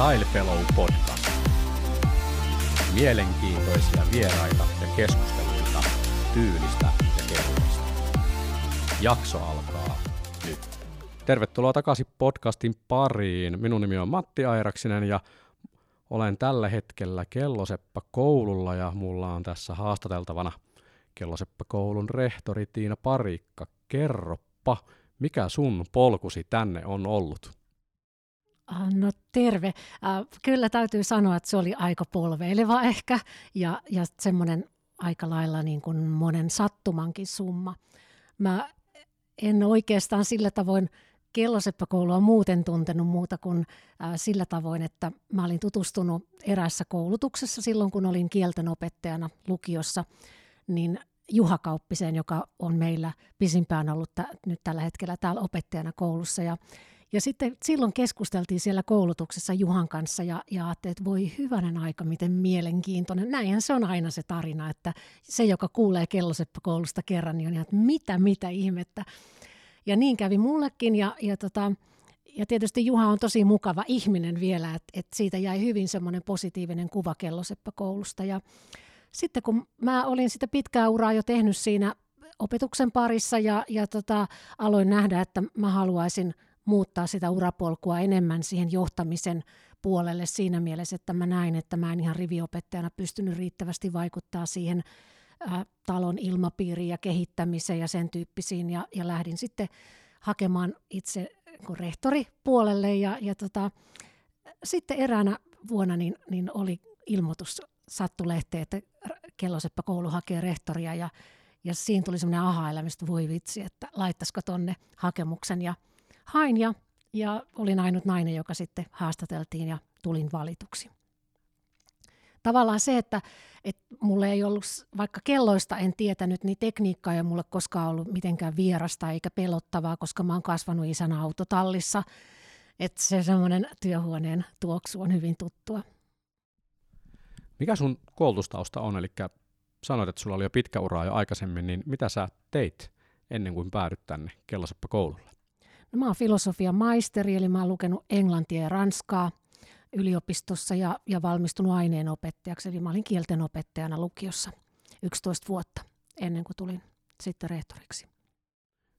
Style Fellow Podcast. Mielenkiintoisia vieraita ja keskusteluita tyylistä ja kehuista. Jakso alkaa nyt. Tervetuloa takaisin podcastin pariin. Minun nimi on Matti Airaksinen ja olen tällä hetkellä Kelloseppä koululla ja mulla on tässä haastateltavana Kelloseppä koulun rehtori Tiina Parikka. Kerroppa, mikä sun polkusi tänne on ollut? Ah, no terve. Äh, kyllä täytyy sanoa, että se oli aika polveileva ehkä ja, ja semmoinen aika lailla niin kuin monen sattumankin summa. Mä en oikeastaan sillä tavoin kelloseppäkoulua muuten tuntenut muuta kuin sillä tavoin, että mä olin tutustunut eräässä koulutuksessa silloin, kun olin kielten opettajana lukiossa, niin Juha Kauppiseen, joka on meillä pisimpään ollut t- nyt tällä hetkellä täällä opettajana koulussa. Ja, ja sitten silloin keskusteltiin siellä koulutuksessa Juhan kanssa ja, ja ajattelin, että voi hyvänen aika, miten mielenkiintoinen. Näinhän se on aina se tarina, että se, joka kuulee kelloseppäkoulusta kerran, niin on ihan, että mitä, mitä ihmettä. Ja niin kävi mullekin ja, ja, tota, ja tietysti Juha on tosi mukava ihminen vielä, että, että siitä jäi hyvin semmoinen positiivinen kuva kelloseppäkoulusta. Ja sitten kun mä olin sitä pitkää uraa jo tehnyt siinä opetuksen parissa ja, ja tota, aloin nähdä, että mä haluaisin muuttaa sitä urapolkua enemmän siihen johtamisen puolelle siinä mielessä, että mä näin, että mä en ihan riviopettajana pystynyt riittävästi vaikuttaa siihen ä, talon ilmapiiriin ja kehittämiseen ja sen tyyppisiin. Ja, ja lähdin sitten hakemaan itse rehtori puolelle. Ja, ja tota, sitten eräänä vuonna niin, niin oli ilmoitus sattulehteen, että Kelloseppä koulu hakee rehtoria. Ja, ja siinä tuli semmoinen aha-elämys, että voi vitsi, että laittaisiko tonne hakemuksen. Ja hain ja, ja olin ainut nainen, joka sitten haastateltiin ja tulin valituksi. Tavallaan se, että, että mulle ei ollut, vaikka kelloista en tietänyt, niin tekniikka ei mulle koskaan ollut mitenkään vierasta eikä pelottavaa, koska mä oon kasvanut isän autotallissa. Että se semmoinen työhuoneen tuoksu on hyvin tuttua. Mikä sun koulutustausta on? Eli sanoit, että sulla oli jo pitkä ura jo aikaisemmin, niin mitä sä teit ennen kuin päädyt tänne Kelloseppa koululle? No, mä oon filosofian maisteri, eli mä oon lukenut englantia ja ranskaa yliopistossa ja, ja valmistunut aineenopettajaksi. Eli mä olin kielten opettajana lukiossa 11 vuotta ennen kuin tulin sitten rehtoriksi.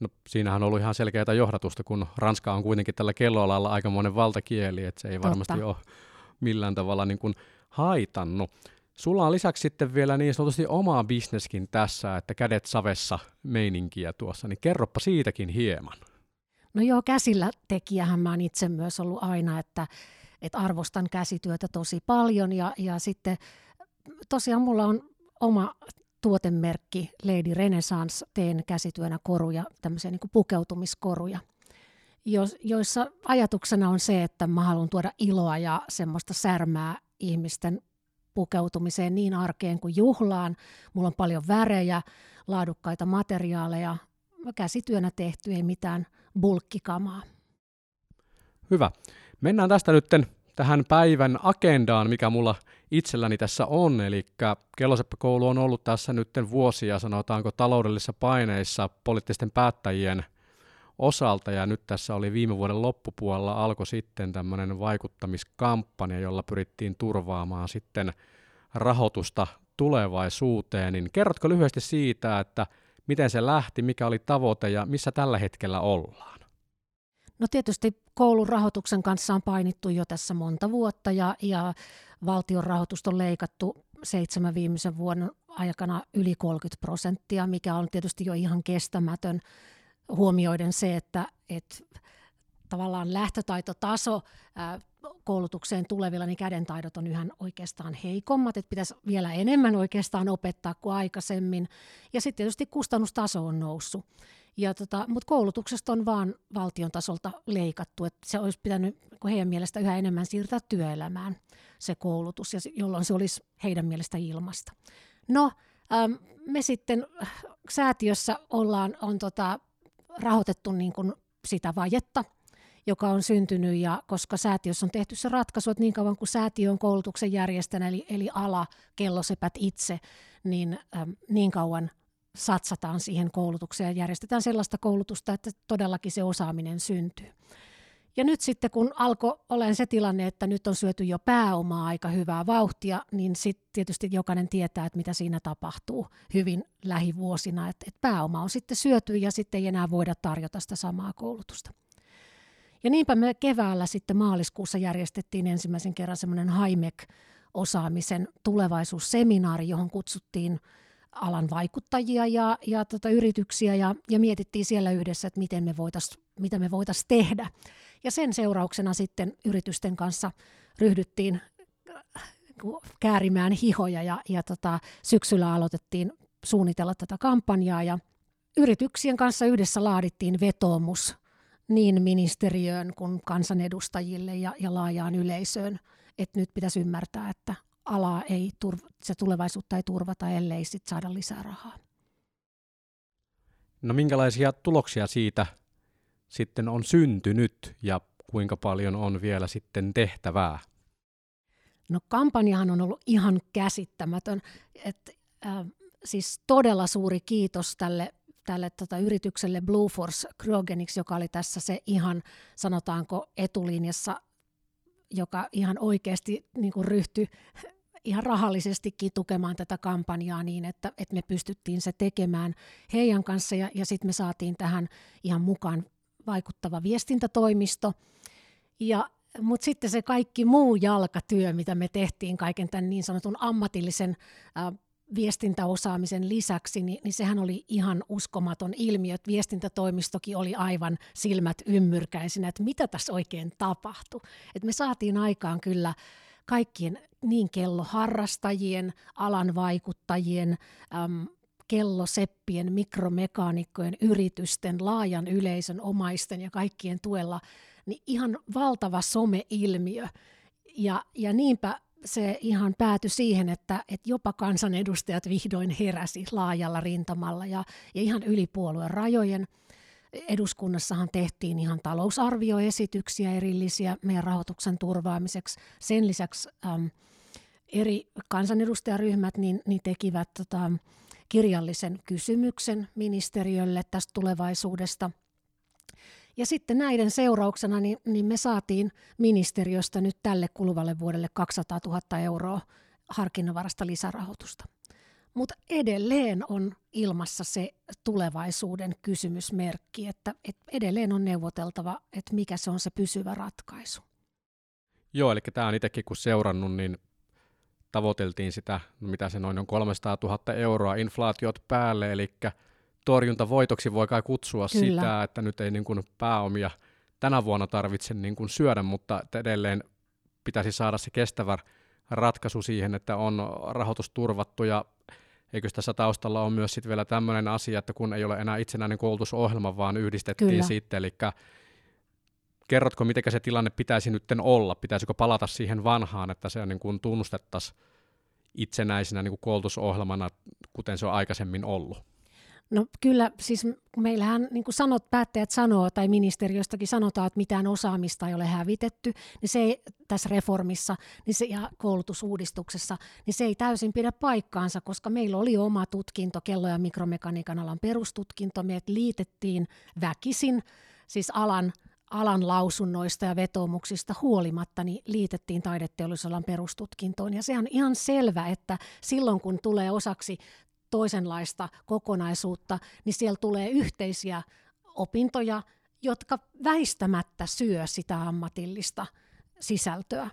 No siinähän on ollut ihan selkeää johdatusta, kun Ranska on kuitenkin tällä kelloalalla aikamoinen valtakieli, että se ei Totta. varmasti ole millään tavalla niin kuin haitannut. Sulla on lisäksi sitten vielä niin sanotusti oma bisneskin tässä, että kädet savessa meininkiä tuossa, niin kerroppa siitäkin hieman. No joo, käsillä tekijähän mä oon itse myös ollut aina, että, että arvostan käsityötä tosi paljon ja, ja sitten tosiaan mulla on oma tuotemerkki Lady Renaissance, teen käsityönä koruja, tämmöisiä niin pukeutumiskoruja, joissa ajatuksena on se, että mä haluan tuoda iloa ja semmoista särmää ihmisten pukeutumiseen niin arkeen kuin juhlaan. Mulla on paljon värejä, laadukkaita materiaaleja, käsityönä tehty, ei mitään bulkkikamaa. Hyvä. Mennään tästä nyt tähän päivän agendaan, mikä mulla itselläni tässä on. Eli Kelloseppäkoulu on ollut tässä nyt vuosia, sanotaanko taloudellisissa paineissa poliittisten päättäjien osalta, ja nyt tässä oli viime vuoden loppupuolella alkoi sitten tämmöinen vaikuttamiskampanja, jolla pyrittiin turvaamaan sitten rahoitusta tulevaisuuteen, niin kerrotko lyhyesti siitä, että miten se lähti, mikä oli tavoite ja missä tällä hetkellä ollaan? No tietysti koulun rahoituksen kanssa on painittu jo tässä monta vuotta ja, ja valtion rahoitusta on leikattu seitsemän viimeisen vuoden aikana yli 30 prosenttia, mikä on tietysti jo ihan kestämätön huomioiden se, että, että tavallaan lähtötaitotaso koulutukseen tulevilla, niin kädentaidot on yhä oikeastaan heikommat, että pitäisi vielä enemmän oikeastaan opettaa kuin aikaisemmin. Ja sitten tietysti kustannustaso on noussut. Tota, mutta koulutuksesta on vaan valtion tasolta leikattu, että se olisi pitänyt heidän mielestä yhä enemmän siirtää työelämään se koulutus, ja jolloin se olisi heidän mielestä ilmasta. No, ähm, me sitten säätiössä ollaan, on tota, rahoitettu niin kuin sitä vajetta, joka on syntynyt, ja koska säätiössä on tehty se ratkaisu, että niin kauan kuin säätiö on koulutuksen järjestäjänä, eli, eli ala, kellosepät itse, niin äm, niin kauan satsataan siihen koulutukseen ja järjestetään sellaista koulutusta, että todellakin se osaaminen syntyy. Ja nyt sitten kun alkoi olen se tilanne, että nyt on syöty jo pääomaa aika hyvää vauhtia, niin sitten tietysti jokainen tietää, että mitä siinä tapahtuu hyvin lähivuosina. Että et pääoma on sitten syöty ja sitten ei enää voida tarjota sitä samaa koulutusta. Ja niinpä me keväällä sitten maaliskuussa järjestettiin ensimmäisen kerran semmoinen HIMEC-osaamisen tulevaisuusseminaari, johon kutsuttiin alan vaikuttajia ja, ja tota, yrityksiä ja, ja mietittiin siellä yhdessä, että miten me voitais, mitä me voitaisiin tehdä. Ja sen seurauksena sitten yritysten kanssa ryhdyttiin äh, käärimään hihoja ja, ja tota, syksyllä aloitettiin suunnitella tätä kampanjaa ja yrityksien kanssa yhdessä laadittiin vetoomus niin ministeriöön kuin kansanedustajille ja, ja laajaan yleisöön, että nyt pitäisi ymmärtää, että alaa ei turva, se tulevaisuutta ei turvata, ellei sit saada lisää rahaa. No minkälaisia tuloksia siitä sitten on syntynyt ja kuinka paljon on vielä sitten tehtävää? No kampanjahan on ollut ihan käsittämätön. Et, äh, siis todella suuri kiitos tälle, tälle tota, yritykselle Blue Force Cryogenics, joka oli tässä se ihan, sanotaanko, etulinjassa joka ihan oikeasti niin kuin ryhtyi ihan rahallisestikin tukemaan tätä kampanjaa niin, että, että me pystyttiin se tekemään heidän kanssa ja, ja sitten me saatiin tähän ihan mukaan vaikuttava viestintätoimisto. Ja, mutta sitten se kaikki muu jalkatyö, mitä me tehtiin kaiken tämän niin sanotun ammatillisen äh, viestintäosaamisen lisäksi, niin, niin sehän oli ihan uskomaton ilmiö, että viestintätoimistokin oli aivan silmät ymmyrkäisinä, että mitä tässä oikein tapahtui. Et me saatiin aikaan kyllä kaikkien niin kelloharrastajien, alan vaikuttajien, äm, kelloseppien, mikromekaanikkojen, yritysten, laajan yleisön, omaisten ja kaikkien tuella, niin ihan valtava someilmiö. Ja, ja niinpä se ihan päätyi siihen, että, että jopa kansanedustajat vihdoin heräsi laajalla rintamalla ja, ja ihan yli puolueen rajojen. Eduskunnassahan tehtiin ihan talousarvioesityksiä erillisiä meidän rahoituksen turvaamiseksi. Sen lisäksi äm, eri kansanedustajaryhmät niin, niin tekivät tota, kirjallisen kysymyksen ministeriölle tästä tulevaisuudesta. Ja sitten näiden seurauksena niin, niin me saatiin ministeriöstä nyt tälle kuluvalle vuodelle 200 000 euroa harkinnanvarasta lisärahoitusta. Mutta edelleen on ilmassa se tulevaisuuden kysymysmerkki, että, että edelleen on neuvoteltava, että mikä se on se pysyvä ratkaisu. Joo, eli tämä on itsekin kun seurannut, niin tavoiteltiin sitä, mitä se noin on 300 000 euroa inflaatiot päälle, eli torjuntavoitoksi voi kai kutsua Kyllä. sitä, että nyt ei niin kuin pääomia tänä vuonna tarvitse niin kuin syödä, mutta edelleen pitäisi saada se kestävä ratkaisu siihen, että on rahoitus turvattu ja eikö tässä taustalla on myös sitten vielä tämmöinen asia, että kun ei ole enää itsenäinen koulutusohjelma, vaan yhdistettiin Kyllä. sitten, eli kerrotko, miten se tilanne pitäisi nyt olla? Pitäisikö palata siihen vanhaan, että se niin kuin tunnustettaisiin itsenäisenä niin kuin koulutusohjelmana, kuten se on aikaisemmin ollut? No kyllä, siis meillähän niin kuin sanot, päättäjät sanoo, tai ministeriöstäkin sanotaan, että mitään osaamista ei ole hävitetty, niin se ei, tässä reformissa niin se, ja koulutusuudistuksessa, niin se ei täysin pidä paikkaansa, koska meillä oli oma tutkinto, kello- ja mikromekaniikan alan perustutkinto, meidät liitettiin väkisin, siis alan alan lausunnoista ja vetoomuksista huolimatta niin liitettiin taideteollisuusalan perustutkintoon. Ja se on ihan selvä, että silloin kun tulee osaksi toisenlaista kokonaisuutta, niin siellä tulee yhteisiä opintoja, jotka väistämättä syö sitä ammatillista sisältöä.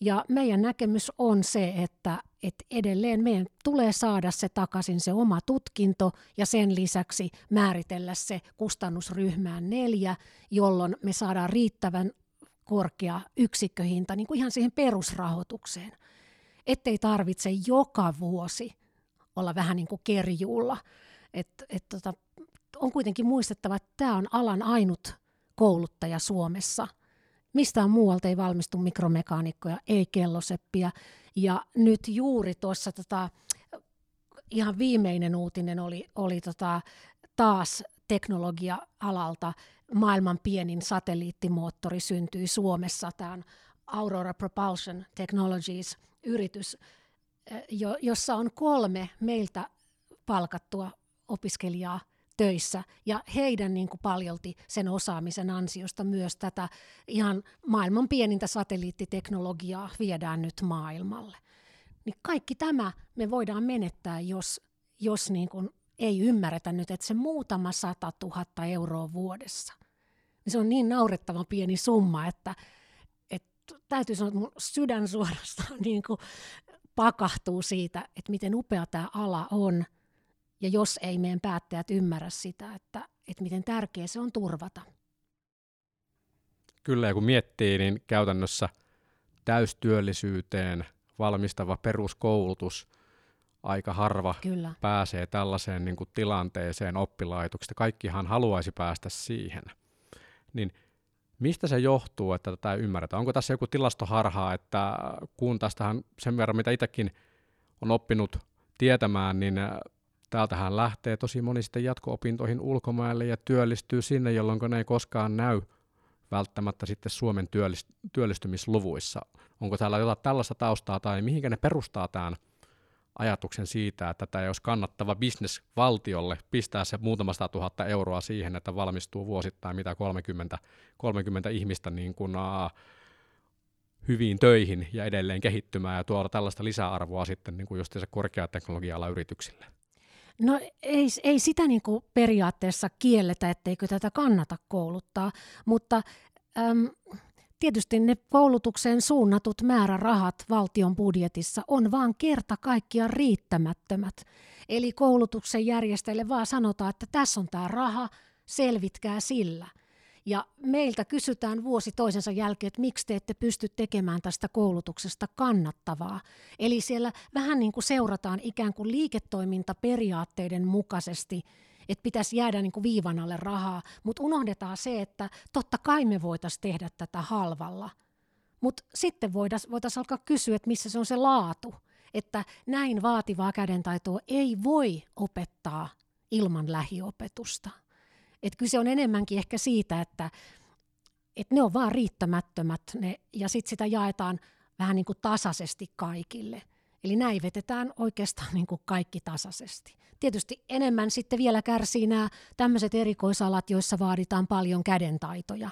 Ja meidän näkemys on se, että, että edelleen meidän tulee saada se takaisin se oma tutkinto ja sen lisäksi määritellä se kustannusryhmään neljä, jolloin me saadaan riittävän korkea yksikköhinta niin kuin ihan siihen perusrahoitukseen. Ettei tarvitse joka vuosi olla vähän niin kuin kerjuulla. Et, et tota, on kuitenkin muistettava, että tämä on alan ainut kouluttaja Suomessa – Mistään muualta ei valmistu mikromekaanikkoja, ei kelloseppiä. Ja nyt juuri tuossa tota, ihan viimeinen uutinen oli, oli tota, taas teknologia-alalta maailman pienin satelliittimoottori syntyi Suomessa. Tämä on Aurora Propulsion Technologies yritys, jo, jossa on kolme meiltä palkattua opiskelijaa töissä ja heidän niin kuin paljolti sen osaamisen ansiosta myös tätä ihan maailman pienintä satelliittiteknologiaa viedään nyt maailmalle. Niin kaikki tämä me voidaan menettää, jos, jos niin kuin ei ymmärretä nyt, että se muutama sata tuhatta euroa vuodessa, niin se on niin naurettavan pieni summa, että, täytyy sanoa, että mun sydän suorastaan niin kuin pakahtuu siitä, että miten upea tämä ala on, ja jos ei meidän päättäjät ymmärrä sitä, että, että miten tärkeä se on turvata. Kyllä, ja kun miettii, niin käytännössä täystyöllisyyteen valmistava peruskoulutus, aika harva Kyllä. pääsee tällaiseen niin kuin tilanteeseen oppilaitoksesta. Kaikkihan haluaisi päästä siihen. Niin mistä se johtuu, että tätä ei ymmärretä? Onko tässä joku tilastoharhaa, että kun tästähän sen verran, mitä itsekin on oppinut tietämään, niin täältähän lähtee tosi moni sitten jatko-opintoihin ulkomaille ja työllistyy sinne, jolloin ne ei koskaan näy välttämättä sitten Suomen työllistymisluvuissa. Onko täällä jotain tällaista taustaa tai mihinkä ne perustaa tämän ajatuksen siitä, että tämä ei olisi kannattava bisnes valtiolle pistää se muutama sata tuhatta euroa siihen, että valmistuu vuosittain mitä 30, 30 ihmistä niin kuin, uh, hyviin töihin ja edelleen kehittymään ja tuoda tällaista lisäarvoa sitten niin kuin just korkeateknologia yrityksille. No ei, ei sitä niin kuin periaatteessa kielletä, etteikö tätä kannata kouluttaa, mutta äm, tietysti ne koulutukseen suunnatut määrärahat valtion budjetissa on vaan kerta kaikkiaan riittämättömät. Eli koulutuksen järjestäjille vaan sanotaan, että tässä on tämä raha, selvitkää sillä – ja meiltä kysytään vuosi toisensa jälkeen, että miksi te ette pysty tekemään tästä koulutuksesta kannattavaa. Eli siellä vähän niin kuin seurataan ikään kuin liiketoimintaperiaatteiden mukaisesti, että pitäisi jäädä niin kuin viivan alle rahaa, mutta unohdetaan se, että totta kai me voitaisiin tehdä tätä halvalla. Mutta sitten voitaisiin voitais alkaa kysyä, että missä se on se laatu. Että näin vaativaa kädentaitoa ei voi opettaa ilman lähiopetusta. Et kyse on enemmänkin ehkä siitä, että et ne on vaan riittämättömät ne, ja sitten sitä jaetaan vähän niin kuin tasaisesti kaikille. Eli näivetetään oikeastaan niin kuin kaikki tasaisesti. Tietysti enemmän sitten vielä kärsii nämä tämmöiset erikoisalat, joissa vaaditaan paljon kädentaitoja.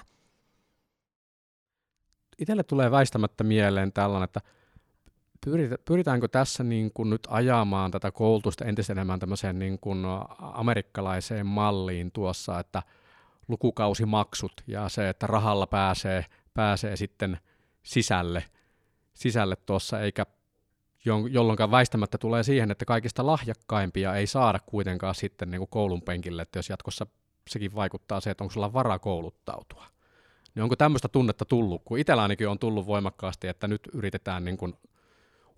Itselle tulee väistämättä mieleen tällainen, että pyritäänkö tässä niin kuin nyt ajamaan tätä koulutusta entistä enemmän tämmöiseen niin kuin amerikkalaiseen malliin tuossa, että lukukausimaksut ja se, että rahalla pääsee, pääsee sitten sisälle, sisälle tuossa, eikä jolloin väistämättä tulee siihen, että kaikista lahjakkaimpia ei saada kuitenkaan sitten niin kuin koulun penkille, että jos jatkossa sekin vaikuttaa se, että onko sulla varaa kouluttautua. Niin onko tämmöistä tunnetta tullut, kun itsellä ainakin on tullut voimakkaasti, että nyt yritetään niin kuin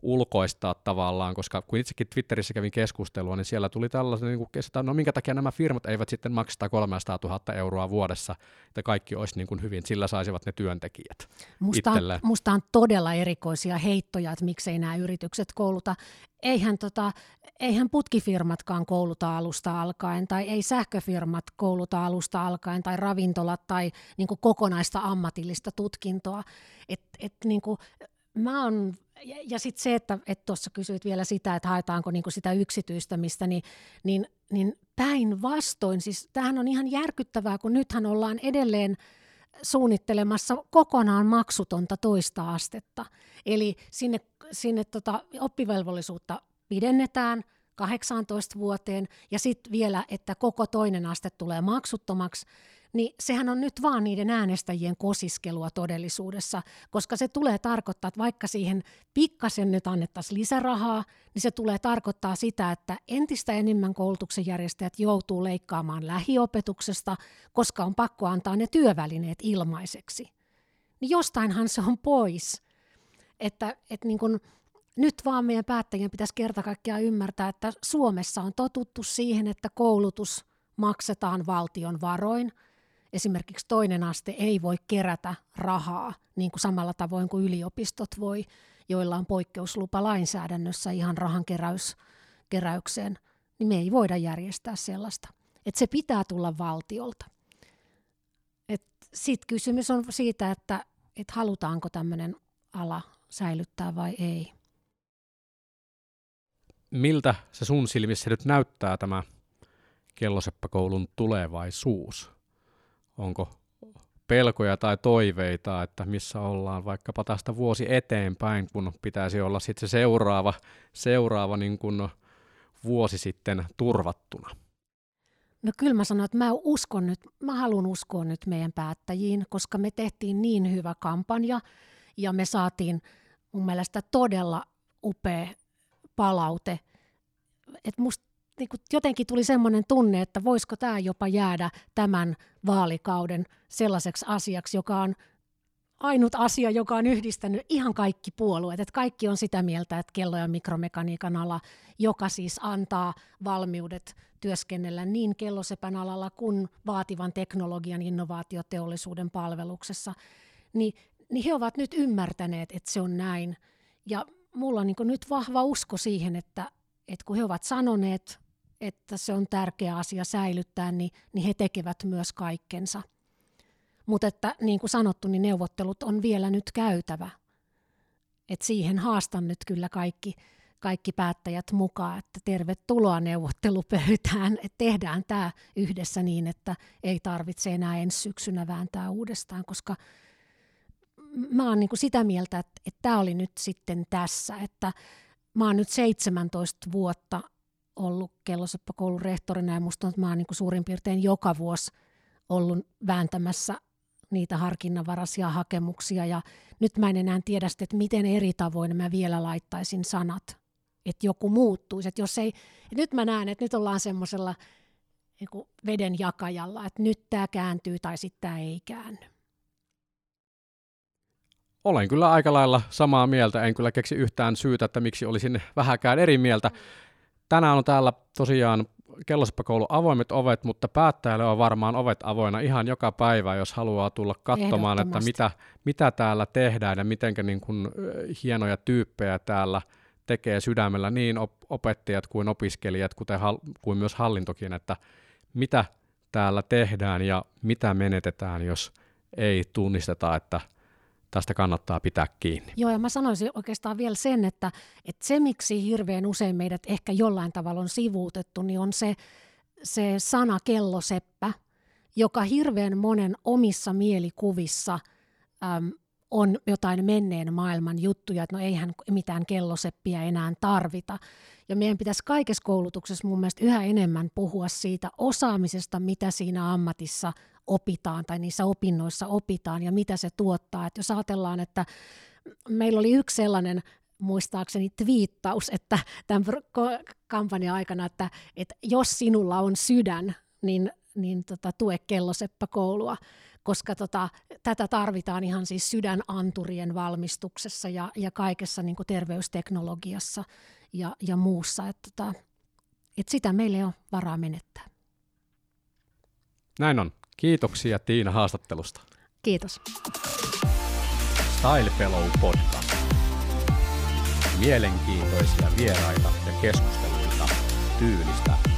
ulkoistaa tavallaan, koska kun itsekin Twitterissä kävin keskustelua, niin siellä tuli tällainen, niin kuin, että no minkä takia nämä firmat eivät sitten maksa 300 000 euroa vuodessa, että kaikki olisi niin kuin hyvin, sillä saisivat ne työntekijät musta on, musta on todella erikoisia heittoja, että miksei nämä yritykset kouluta. Eihän, tota, eihän putkifirmatkaan kouluta alusta alkaen, tai ei sähköfirmat kouluta alusta alkaen, tai ravintolat, tai niin kuin kokonaista ammatillista tutkintoa. Et, et, niin kuin, mä oon ja, ja sitten se, että tuossa kysyit vielä sitä, että haetaanko niinku sitä yksityistämistä, niin, niin, niin päinvastoin, siis tämähän on ihan järkyttävää, kun nythän ollaan edelleen suunnittelemassa kokonaan maksutonta toista astetta. Eli sinne, sinne tota oppivelvollisuutta pidennetään 18 vuoteen ja sitten vielä, että koko toinen aste tulee maksuttomaksi niin sehän on nyt vaan niiden äänestäjien kosiskelua todellisuudessa, koska se tulee tarkoittaa, että vaikka siihen pikkasen nyt annettaisiin lisärahaa, niin se tulee tarkoittaa sitä, että entistä enemmän koulutuksen järjestäjät joutuu leikkaamaan lähiopetuksesta, koska on pakko antaa ne työvälineet ilmaiseksi. Niin jostainhan se on pois. Että, että niin kun, nyt vaan meidän päättäjien pitäisi kerta kaikkiaan ymmärtää, että Suomessa on totuttu siihen, että koulutus maksetaan valtion varoin – esimerkiksi toinen aste ei voi kerätä rahaa niin kuin samalla tavoin kuin yliopistot voi, joilla on poikkeuslupa lainsäädännössä ihan rahan keräys, keräykseen, niin me ei voida järjestää sellaista. Et se pitää tulla valtiolta. Sitten kysymys on siitä, että et halutaanko tämmöinen ala säilyttää vai ei. Miltä se sun silmissä nyt näyttää tämä kelloseppäkoulun tulevaisuus? Onko pelkoja tai toiveita, että missä ollaan vaikkapa tästä vuosi eteenpäin, kun pitäisi olla sitten se seuraava, seuraava niin kuin vuosi sitten turvattuna? No kyllä mä sanon, että mä uskon nyt, mä haluan uskoa nyt meidän päättäjiin, koska me tehtiin niin hyvä kampanja ja me saatiin mun mielestä todella upea palaute. Että musta niin kuin jotenkin tuli semmoinen tunne, että voisiko tämä jopa jäädä tämän vaalikauden sellaiseksi asiaksi, joka on ainut asia, joka on yhdistänyt ihan kaikki puolueet. Että kaikki on sitä mieltä, että kello- ja mikromekaniikan ala, joka siis antaa valmiudet työskennellä niin kellosepän alalla kuin vaativan teknologian innovaatioteollisuuden palveluksessa, niin, niin he ovat nyt ymmärtäneet, että se on näin. Ja mulla on niin nyt vahva usko siihen, että, että kun he ovat sanoneet, että se on tärkeä asia säilyttää, niin, niin he tekevät myös kaikkensa. Mutta että niin kuin sanottu, niin neuvottelut on vielä nyt käytävä. Et siihen haastan nyt kyllä kaikki, kaikki päättäjät mukaan, että tervetuloa neuvottelupöytään, että tehdään tämä yhdessä niin, että ei tarvitse enää ensi syksynä vääntää uudestaan, koska mä oon niin sitä mieltä, että, että tämä oli nyt sitten tässä, että mä oon nyt 17 vuotta ollut kelloseppäkoulun rehtorina ja musta että mä oon niin suurin piirtein joka vuosi ollut vääntämässä niitä harkinnanvaraisia hakemuksia ja nyt mä en enää tiedä sitten, että miten eri tavoin mä vielä laittaisin sanat, että joku muuttuisi. Että jos ei, että nyt mä näen, että nyt ollaan semmoisella niin veden jakajalla, että nyt tämä kääntyy tai sitten tämä ei käänny. Olen kyllä aika lailla samaa mieltä, en kyllä keksi yhtään syytä, että miksi olisin vähäkään eri mieltä. Tänään on täällä tosiaan kelloseppäkoulu avoimet ovet, mutta päättäjälle on varmaan ovet avoina ihan joka päivä, jos haluaa tulla katsomaan, että mitä, mitä täällä tehdään ja miten niin kun, hienoja tyyppejä täällä tekee sydämellä niin op- opettajat kuin opiskelijat, kuten hal- kuin myös hallintokin, että mitä täällä tehdään ja mitä menetetään, jos ei tunnisteta, että tästä kannattaa pitää kiinni. Joo, ja mä sanoisin oikeastaan vielä sen, että, että se, miksi hirveän usein meidät ehkä jollain tavalla on sivuutettu, niin on se, se sana kelloseppä, joka hirveän monen omissa mielikuvissa äm, on jotain menneen maailman juttuja, että no eihän mitään kelloseppiä enää tarvita. Ja meidän pitäisi kaikessa koulutuksessa mun mielestä yhä enemmän puhua siitä osaamisesta, mitä siinä ammatissa opitaan tai niissä opinnoissa opitaan ja mitä se tuottaa. Et jos ajatellaan, että meillä oli yksi sellainen muistaakseni twiittaus, että tämän kampanjan aikana, että, että jos sinulla on sydän, niin, niin tota, tue kelloseppäkoulua, koska tota, tätä tarvitaan ihan siis sydänanturien valmistuksessa ja, ja kaikessa niin terveysteknologiassa ja, ja muussa. Että tota, et sitä meillä ei ole varaa menettää. Näin on. Kiitoksia Tiina haastattelusta. Kiitos. Style Fellow Podcast. Mielenkiintoisia vieraita ja keskusteluita tyylistä